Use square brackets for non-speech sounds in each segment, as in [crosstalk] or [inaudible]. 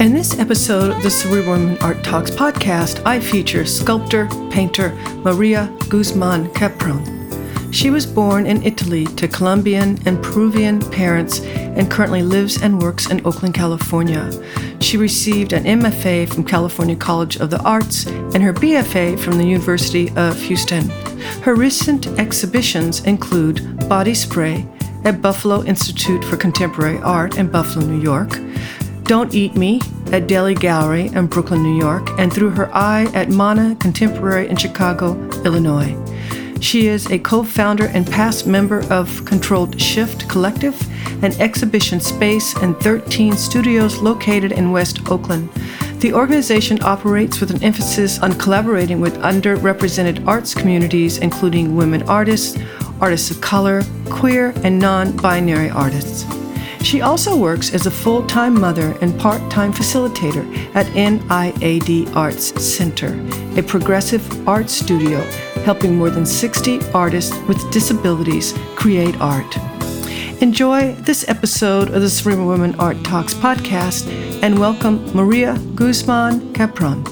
In this episode of the Cerebral Art Talks podcast, I feature sculptor, painter Maria Guzman Capron. She was born in Italy to Colombian and Peruvian parents and currently lives and works in Oakland, California. She received an MFA from California College of the Arts and her BFA from the University of Houston. Her recent exhibitions include Body Spray at Buffalo Institute for Contemporary Art in Buffalo, New York, don't Eat Me at Deli Gallery in Brooklyn, New York, and Through Her Eye at Mana Contemporary in Chicago, Illinois. She is a co founder and past member of Controlled Shift Collective, an exhibition space and 13 studios located in West Oakland. The organization operates with an emphasis on collaborating with underrepresented arts communities, including women artists, artists of color, queer, and non binary artists. She also works as a full time mother and part time facilitator at NIAD Arts Center, a progressive art studio helping more than 60 artists with disabilities create art. Enjoy this episode of the Cerebral Women Art Talks podcast and welcome Maria Guzman Capron.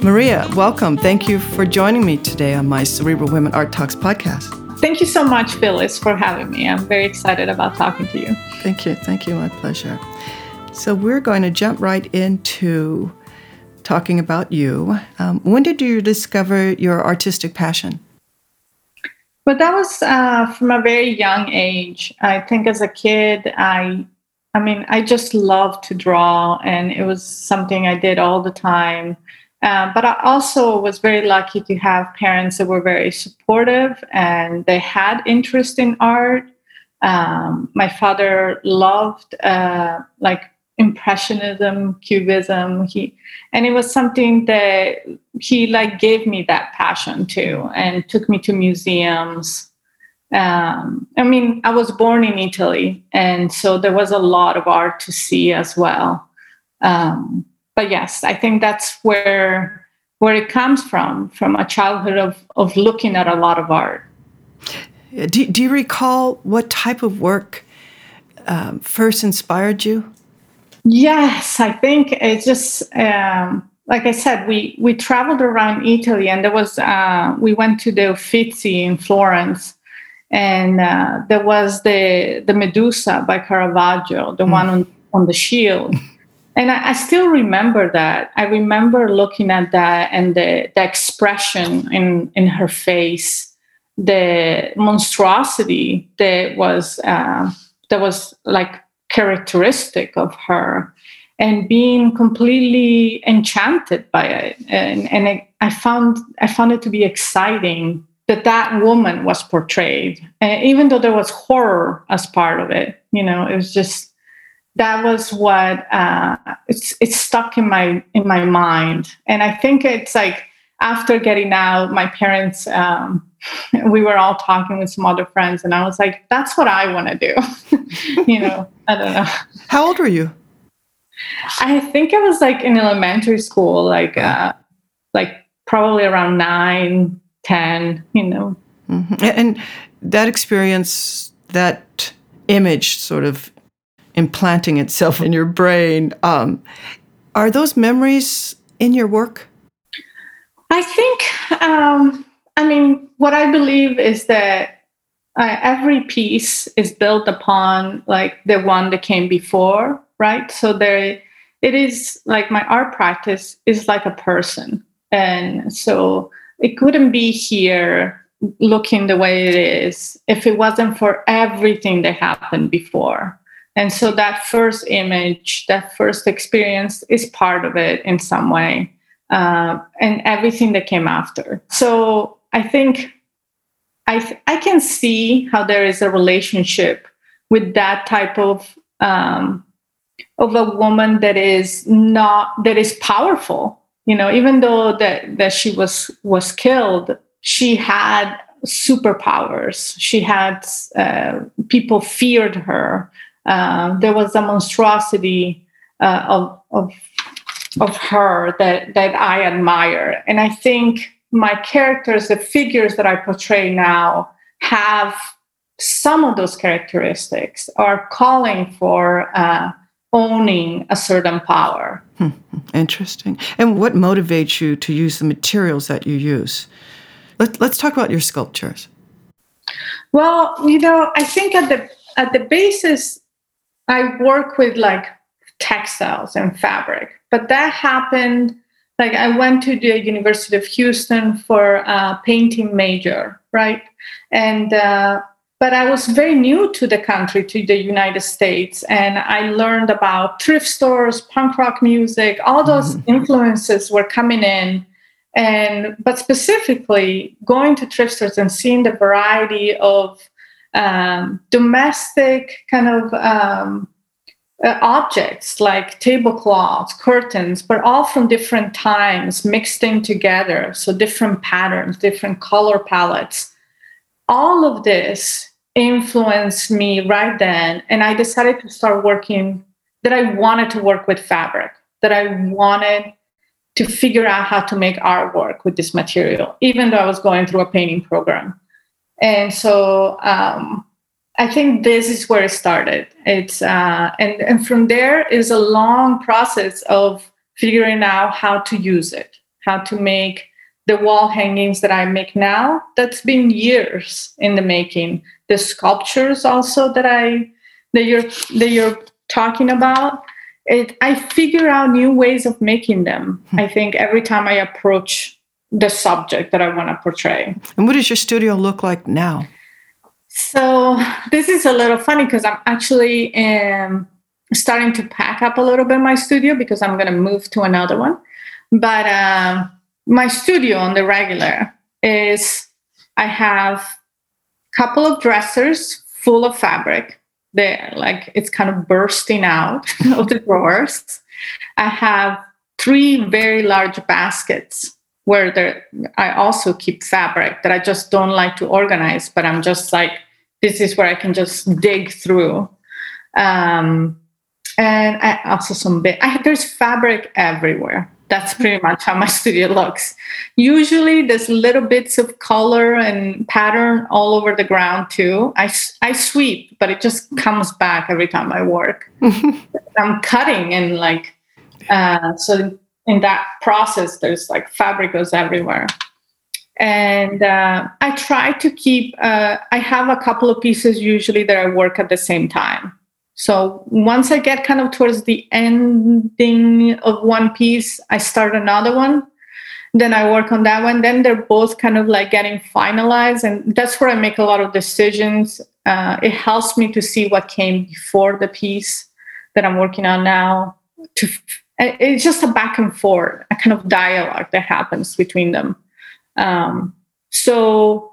Maria, welcome. Thank you for joining me today on my Cerebral Women Art Talks podcast. Thank you so much, Phyllis, for having me. I'm very excited about talking to you. Thank you. Thank you. My pleasure. So, we're going to jump right into talking about you. Um, when did you discover your artistic passion? Well, that was uh, from a very young age. I think as a kid, I, I mean, I just loved to draw, and it was something I did all the time. Um, but I also was very lucky to have parents that were very supportive and they had interest in art. Um, my father loved uh, like impressionism, cubism. He and it was something that he like gave me that passion to and took me to museums. Um, I mean, I was born in Italy, and so there was a lot of art to see as well. Um, but yes, I think that's where where it comes from, from a childhood of of looking at a lot of art. Do, do you recall what type of work um, first inspired you? Yes, I think it's just um, like I said, we we traveled around Italy, and there was uh, we went to the Uffizi in Florence, and uh, there was the the Medusa by Caravaggio, the mm. one on, on the shield. And I, I, still remember that. I remember looking at that and the, the expression in, in her face, the monstrosity that was uh, that was like characteristic of her, and being completely enchanted by it. And, and I, found I found it to be exciting that that woman was portrayed, and even though there was horror as part of it. You know, it was just that was what uh, it's it's stuck in my in my mind. And i think it's like after getting out my parents um, [laughs] we were all talking with some other friends and i was like that's what i want to do. [laughs] You know i don't know. How old were you? I think it was like in elementary school like uh, like probably around nine ten you know. Mm-hmm. and that experience that image sort of implanting itself in your brain. Um, are those memories in your work? I think, um, I mean, what I believe is that uh, every piece is built upon like the one that came before, right? So there, it is like my art practice is like a person. And so it couldn't be here looking the way it is if it wasn't for everything that happened before. And so that first image, that first experience is part of it in some way, uh, and everything that came after. So I think I, th- I can see how there is a relationship with that type of um, of a woman that is not that is powerful. You know even though that that she was was killed she had superpowers. She had uh, people feared her uh, there was a monstrosity uh, of of of her that that I admire and I think my characters the figures that I portray now have some of those characteristics are calling for uh, owning a certain power. Hmm. Interesting. And what motivates you to use the materials that you use? Let, let's talk about your sculptures. Well, you know, I think at the at the basis, I work with like textiles and fabric, but that happened. Like I went to the University of Houston for a painting major, right? And uh, but I was very new to the country, to the United States, and I learned about thrift stores, punk rock music, all those mm-hmm. influences were coming in. And but specifically going to thrift stores and seeing the variety of um, domestic kind of um, uh, objects like tablecloths, curtains, but all from different times mixed in together. So different patterns, different color palettes. All of this influenced me right then. And I decided to start working, that I wanted to work with fabric, that I wanted to figure out how to make artwork with this material, even though I was going through a painting program. And so um, I think this is where it started. It's uh, and and from there is a long process of figuring out how to use it, how to make the wall hangings that I make now. That's been years in the making the sculptures also that I that you're that you're talking about. It, I figure out new ways of making them. Hmm. I think every time I approach the subject that I want to portray. And what does your studio look like now? So this is a little funny because I'm actually um, starting to pack up a little bit my studio because I'm going to move to another one. But um, my studio on the regular is I have a couple of dressers full of fabric. They're like it's kind of bursting out [laughs] of the drawers. I have three very large baskets where there I also keep fabric that I just don't like to organize, but I'm just like this is where I can just dig through. Um, and I also some bit. I, there's fabric everywhere that's pretty much how my [laughs] studio looks. Usually, there's little bits of color and pattern all over the ground too. I, I sweep, but it just comes back every time I work. [laughs] I'm cutting and like, uh, so in that process, there's like fabric goes everywhere. And uh, I try to keep, uh, I have a couple of pieces usually that I work at the same time. So once I get kind of towards the ending of one piece, I start another one. Then I work on that one. Then they're both kind of like getting finalized. And that's where I make a lot of decisions. Uh, it helps me to see what came before the piece that I'm working on now. To it's just a back and forth, a kind of dialogue that happens between them. Um, so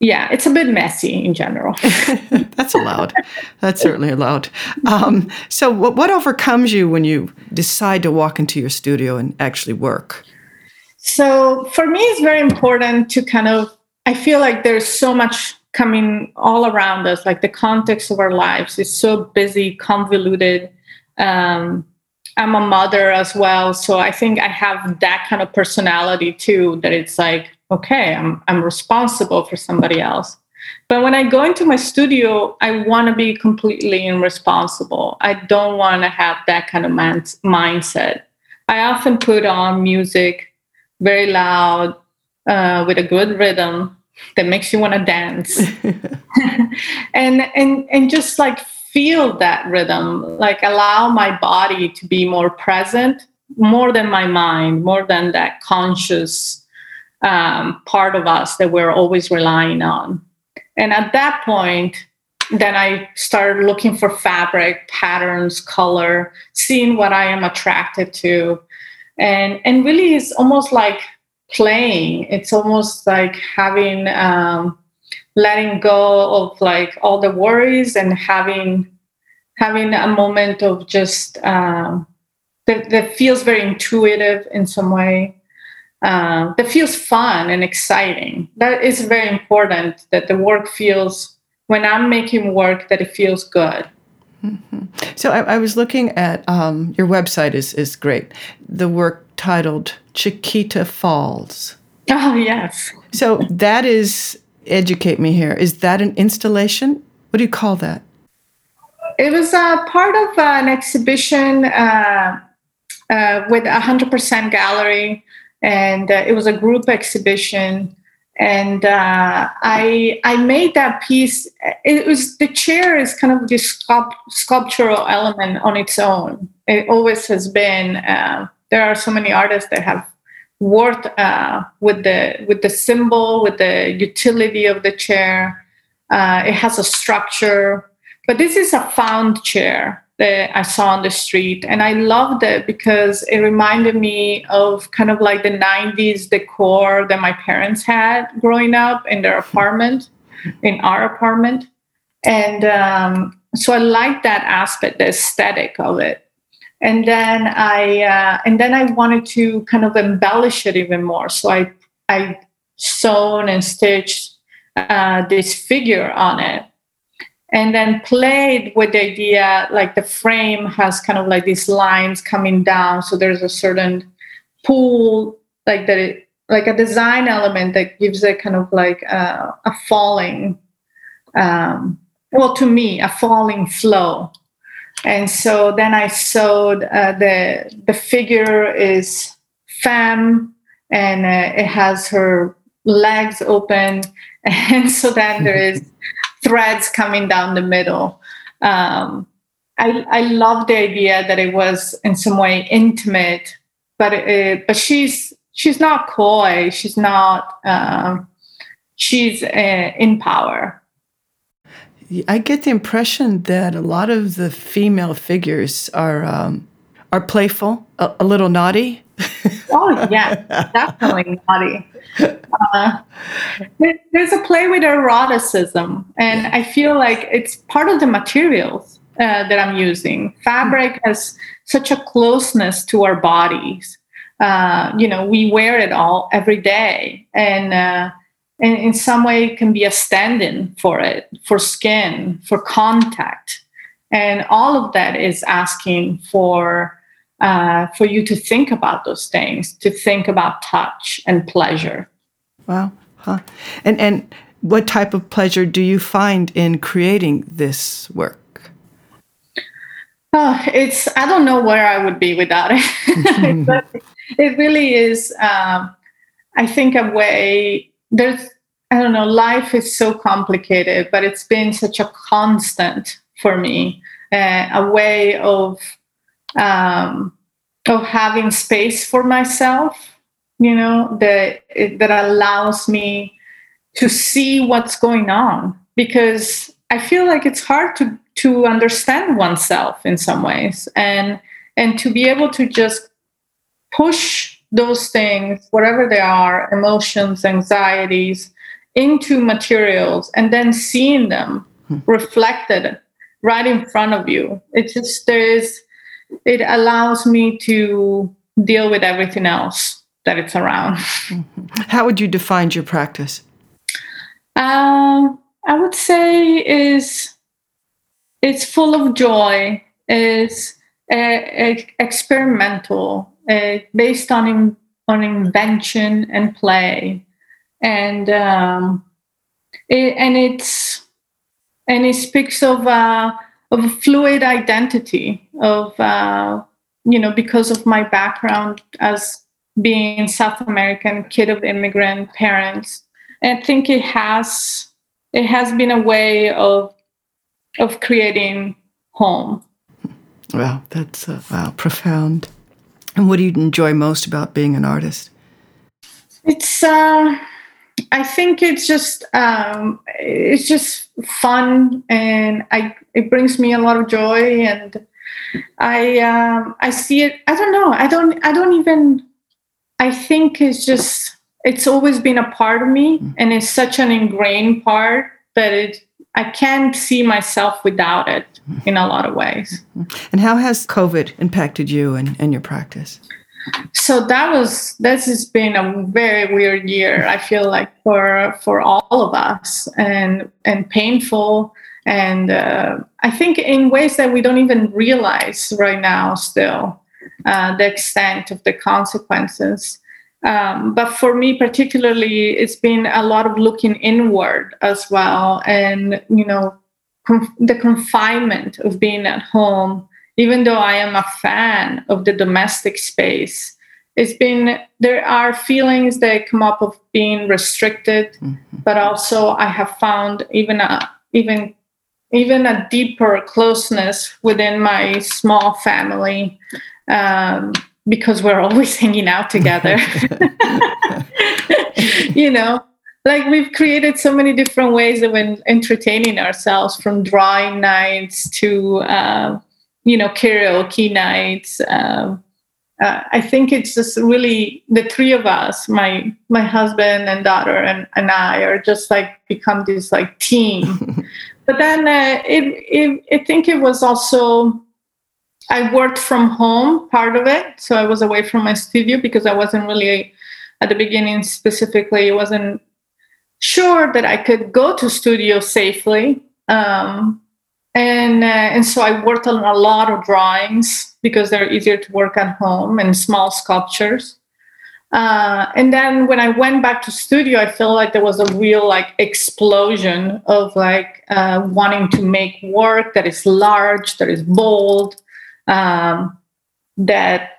yeah, it's a bit messy in general. [laughs] That's allowed. That's certainly allowed. Um, so, what, what overcomes you when you decide to walk into your studio and actually work? So, for me, it's very important to kind of, I feel like there's so much coming all around us, like the context of our lives is so busy, convoluted. Um, I'm a mother as well. So, I think I have that kind of personality too, that it's like, okay, I'm, I'm responsible for somebody else. But when I go into my studio, I want to be completely irresponsible. I don't want to have that kind of man- mindset. I often put on music very loud uh, with a good rhythm that makes you want to dance, [laughs] [laughs] and and and just like feel that rhythm, like allow my body to be more present, more than my mind, more than that conscious um, part of us that we're always relying on. And at that point, then I started looking for fabric, patterns, color, seeing what I am attracted to. And, and really, it's almost like playing. It's almost like having, um, letting go of like all the worries and having, having a moment of just um, that, that feels very intuitive in some way uh, that feels fun and exciting. That is very important that the work feels, when I'm making work, that it feels good. Mm-hmm. So I, I, was looking at um, your website is is great. The work titled Chiquita Falls. [laughs] Oh yes. So that is educate me here. Is that an installation? What do you call that? It was a part of an exhibition uh, uh, with a hundred percent gallery and uh, it was a group exhibition and uh, I I made that piece. It was the chair is kind of this sculpt, sculptural element on its own. It always has been. Uh, there are so many artists that have worked uh, with the with the symbol, with the utility of the chair. Uh, it has a structure, but this is a found chair that I saw on the street. And I loved it because it reminded me of kind of like the 90s decor that my parents had growing up in their apartment, in our apartment. And um, so I liked that aspect, the aesthetic of it. And then I uh, and then I wanted to kind of embellish it even more. So I I sewn and stitched uh, this figure on it and then played with the idea like the frame has kind of like these lines coming down so there's a certain pull like that it, like a design element that gives it kind of like a, a falling um, well to me a falling flow and so then i sewed uh, the the figure is femme and uh, it has her legs open [laughs] and so then there [laughs] is threads coming down the middle. Um, I, I love the idea that it was in some way intimate, but it, but she's she's not coy. She's not. Um, she's uh, in power. I get the impression that a lot of the female figures are um, are playful, a, a little naughty. [laughs] oh yeah, definitely naughty. Uh, there's a play with eroticism, and I feel like it's part of the materials uh, that I'm using. Fabric has such a closeness to our bodies. Uh, you know, we wear it all every day, and and in some way can be a stand-in for it, for skin, for contact, and all of that is asking for uh, for you to think about those things, to think about touch and pleasure. Wow. Huh. And and what type of pleasure do you find in creating this work? Oh, it's I don't know where I would be without it. [laughs] [laughs] but it really is. Um, I think a way. There's I don't know. Life is so complicated, but it's been such a constant for me. Uh, a way of um, of having space for myself you know that that allows me to see what's going on because i feel like it's hard to to understand oneself in some ways and and to be able to just push those things whatever they are emotions anxieties into materials and then seeing them hmm. reflected right in front of you It just there's it allows me to deal with everything else that it's around. Mm-hmm. [laughs] How would you define your practice? Um, I would say is it's full of joy. Is uh, experimental, uh, based on in, on invention and play, and um, it, and it's and it speaks of. Uh, of a fluid identity of uh, you know because of my background as being South American kid of immigrant parents. I think it has it has been a way of of creating home. Wow, that's uh, wow, profound. And what do you enjoy most about being an artist? It's, uh, I think it's just, um, it's just fun, and I it brings me a lot of joy, and I, um, I see it. I don't know. I don't. I don't even. I think it's just. It's always been a part of me, mm. and it's such an ingrained part that it I can't see myself without it in a lot of ways. And how has COVID impacted you and, and your practice? So that was this has been a very weird year. I feel like for for all of us and and painful and uh, I think in ways that we don't even realize right now still uh, the extent of the consequences. Um, but for me, particularly, it's been a lot of looking inward as well. And, you know, conf- the confinement of being at home, even though I am a fan of the domestic space, it's been, there are feelings that come up of being restricted, mm-hmm. but also I have found even a, even even a deeper closeness within my small family um, because we're always [laughs] hanging out together. [laughs] you know, like we've created so many different ways of entertaining ourselves from drawing nights to, uh, you know, karaoke nights. Um, uh, I think it's just really the three of us, my my husband and daughter and, and I are just like become this like team. [laughs] but then uh, it, it, I think it was also I worked from home part of it. So I was away from my studio because I wasn't really, at the beginning specifically, wasn't sure that I could go to studio safely. Um, and, uh, and so I worked on a lot of drawings because they're easier to work at home and small sculptures. Uh, and then when I went back to studio, I felt like there was a real like explosion of like uh, wanting to make work that is large, that is bold, um, that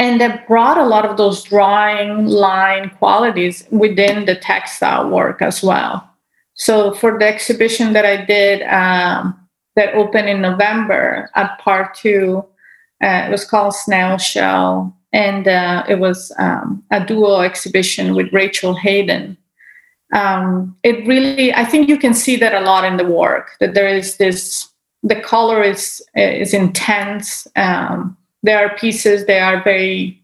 and that brought a lot of those drawing line qualities within the textile work as well. So for the exhibition that I did um, that opened in November at Part Two, uh, it was called Snail Shell, and uh, it was um, a duo exhibition with Rachel Hayden. Um, it really, I think you can see that a lot in the work. That there is this the color is is intense. Um, there are pieces that are very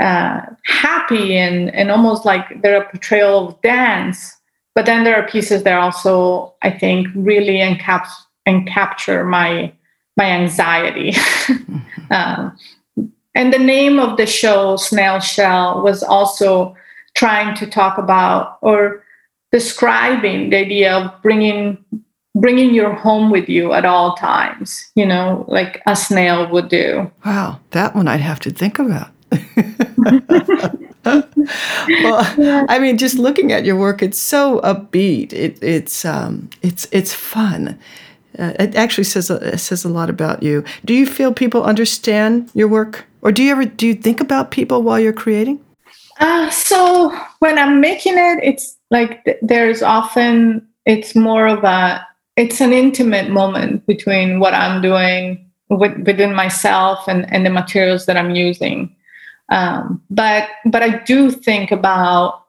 uh, happy and and almost like they're a portrayal of dance. But then there are pieces that also I think really encaps and capture my my anxiety. [laughs] um, and the name of the show, Snail Shell, was also trying to talk about or describing the idea of bringing bringing your home with you at all times, you know, like a snail would do. Wow, that one I'd have to think about. [laughs] well. I mean, just looking at your work, it's so upbeat. It, it's um, it's it's fun. Uh, it actually says a, says a lot about you. Do you feel people understand your work, or do you ever do you think about people while you're creating? Uh, so when I'm making it, it's like th- there's often it's more of a it's an intimate moment between what I'm doing with, within myself and, and the materials that I'm using. Um, but but I do think about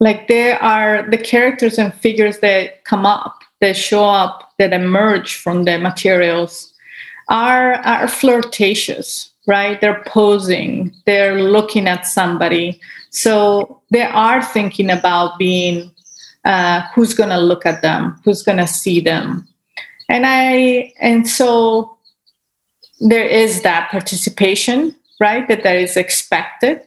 like there are the characters and figures that come up, that show up, that emerge from the materials are are flirtatious, right? They're posing, they're looking at somebody. So they are thinking about being uh, who's going to look at them who's going to see them. And i and so there is that participation right that that is expected.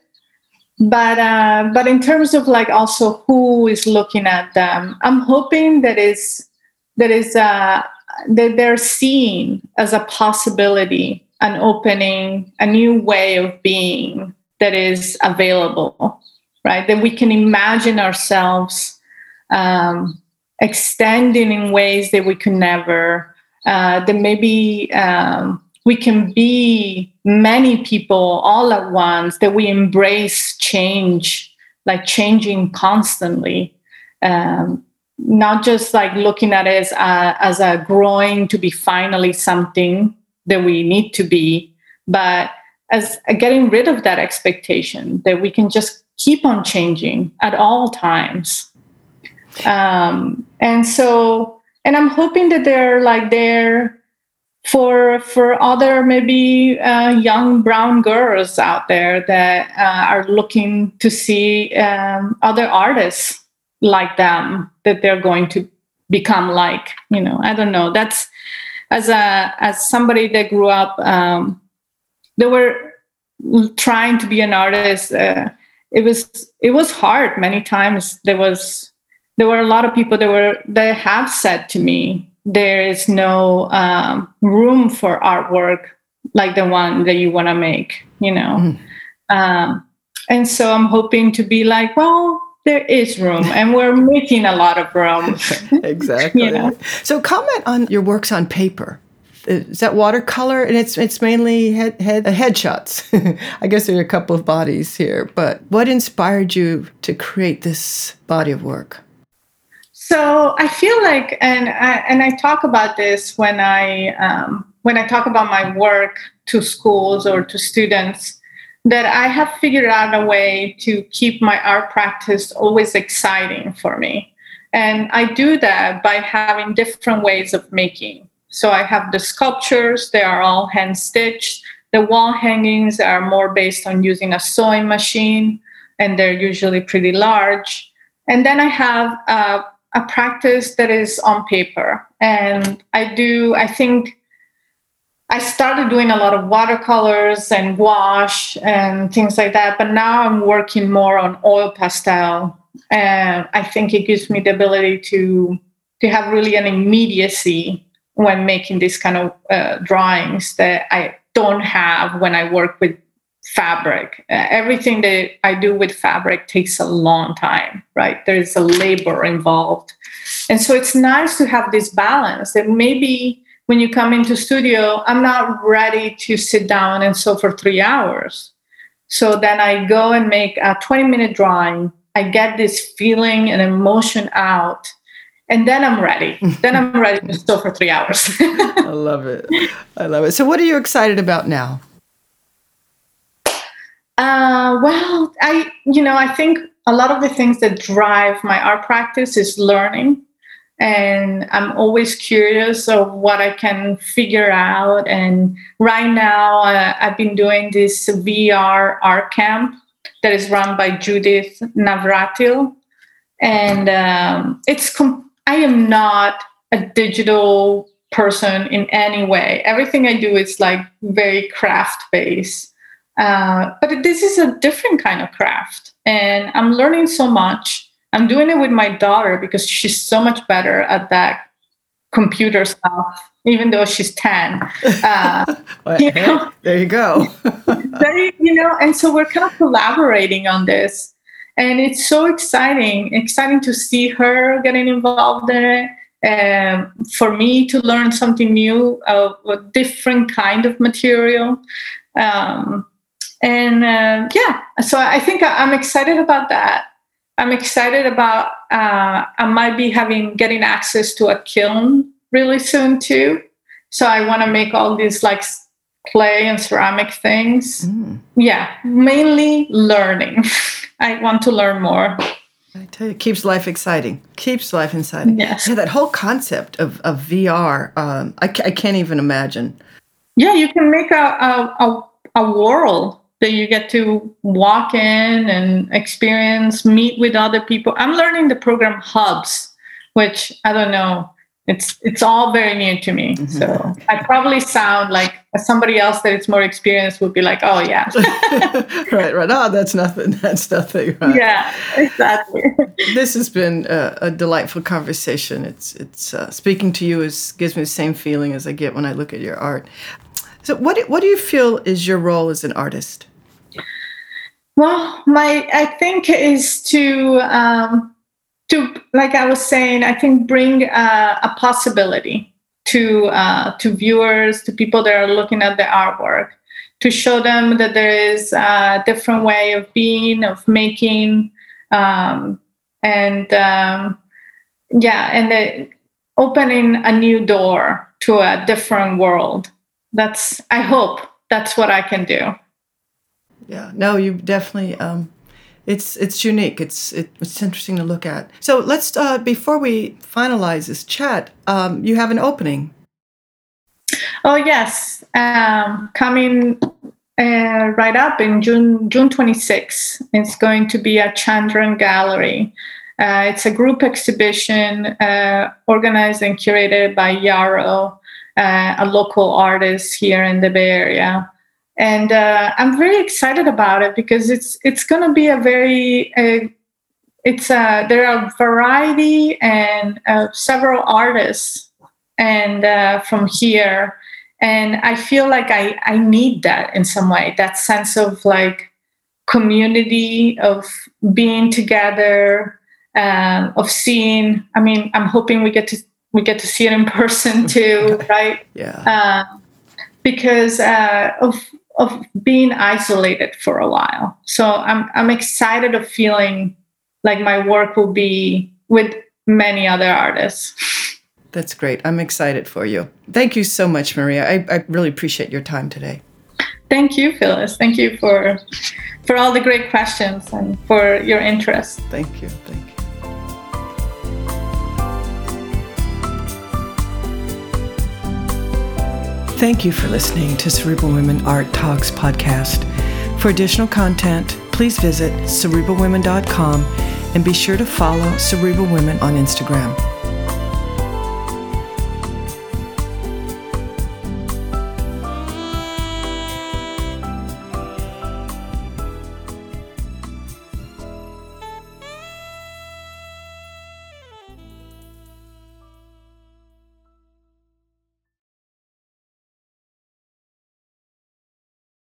But uh, but in terms of like also who is looking at them i'm hoping that is that is uh, that they're seen as a possibility an opening a new way of being that is available right? That we can imagine ourselves um, extending in ways that we could never, uh, that maybe um, we can be many people all at once, that we embrace change, like changing constantly. Um, not just like looking at it as a, as a growing to be finally something that we need to be, but as getting rid of that expectation that we can just keep on changing at all times. Um, and so, and I'm hoping that they're like there for for other maybe uh, young brown girls out there that uh, are looking to see um, other artists like them that they're going to become like you know i don't know. That's as a as somebody that grew up um, they were trying to be an artist uh, it was it was hard many times. There was there were a lot of people that were that have said to me there is no um, room for artwork like the one that you want to make you know? Mm. um, and so i'm hoping to be like well there is room and we're making a lot of room. [laughs] Exactly. You know? so comment on your works on paper. Is that watercolor? And it's it's mainly head head uh, headshots. [laughs] I guess there are a couple of bodies here but what inspired you to create this body of work so I feel like, and I, and I talk about this when I um, when I talk about my work to schools or to students, that I have figured out a way to keep my art practice always exciting for me, and I do that by having different ways of making. So I have the sculptures; they are all hand stitched. The wall hangings are more based on using a sewing machine, and they're usually pretty large. And then I have uh, a practice that is on paper. And I do, I think I started doing a lot of watercolors and wash and things like that, but now I'm working more on oil pastel. And I think it gives me the ability to to have really an immediacy when making these kind of uh, drawings that I don't have when I work with fabric. Uh, everything that I do with fabric takes a long time, right? There's a labor involved. And so it's nice to have this balance that maybe when you come into studio, I'm not ready to sit down and sew for three hours. So then I go and make a 20 minute drawing. I get this feeling and emotion out. And then I'm ready. [laughs] then I'm ready to sew for three hours. [laughs] I love it. I love it. So, what are you excited about now? Uh, well, I, you know, I think a lot of the things that drive my art practice is learning. And I'm always curious of what I can figure out. And right now, uh, I've been doing this VR art camp that is run by Judith Navratil. And um, it's, com- I am not a digital person in any way. Everything I do is like very craft based. Uh, but this is a different kind of craft, and I'm learning so much. I'm doing it with my daughter because she's so much better at that computer stuff, even though she's 10. [laughs] Uh, well, you know, there you go. [laughs] very, you know, and so we're kind of collaborating on this. And it's so exciting, exciting to see her getting involved in it. Um, for me to learn something new, uh, a different kind of material. Um, and uh, yeah so i think i'm excited about that i'm excited about uh, i might be having getting access to a kiln really soon too so i want to make all these like clay and ceramic things mm. yeah mainly learning [laughs] i want to learn more I tell you, it keeps life exciting. Keeps life exciting. Yes. Yeah, that whole concept of, of VR, um, I, I can't even imagine. Yeah, you can make a, a, a, a world that you get to walk in and experience, meet with other people. I'm learning the program Hubs, which I don't know. It's it's all very new to me. Mm-hmm. So I probably sound like somebody else that is more experienced would be like, oh yeah. [laughs] right, right. Oh, that's nothing. [laughs] That's nothing. Right. Yeah, exactly. [laughs] this has been a, a, delightful conversation. It's it's uh, speaking to you is gives me the same feeling as I get when I look at your art. So, what what do you feel is your role as an artist? Well, my I think is to um, to like I was saying, I think bring uh, a possibility to uh, to viewers, to people that are looking at the artwork, to show them that there is a different way of being, of making, um, and um, yeah, and the, opening a new door to a different world. That's I hope that's what I can do. Yeah, no, you definitely. Um, it's it's unique. It's it, it's interesting to look at. So let's uh, before we finalize this chat, um, you have an opening. Oh yes, um, coming uh, right up in June June 26. It's going to be at Chandran Gallery. Uh, it's a group exhibition uh, organized and curated by Yarrow, uh, a local artist here in the Bay Area and uh, I'm very excited about it because it's it's going to be a very uh, it's a there are variety and uh, several artists and uh, from here. And I feel like I I need that in some way that sense of like community of being together um, of seeing I mean I'm hoping we get to we get to see it in person too [laughs] right? Yeah. Um, because uh, of of being isolated for a while. So I'm I'm excited of feeling like my work will be with many other artists. That's great. I'm excited for you. Thank you so much, Maria. I, I really appreciate your time today. Thank you, Phyllis. Thank you for for all the great questions and for your interest. Thank you. Thank you. Thank you for listening to Cerebral Women Art Talks podcast. For additional content, please visit cerebralwomen.com and be sure to follow Cerebral Women on Instagram.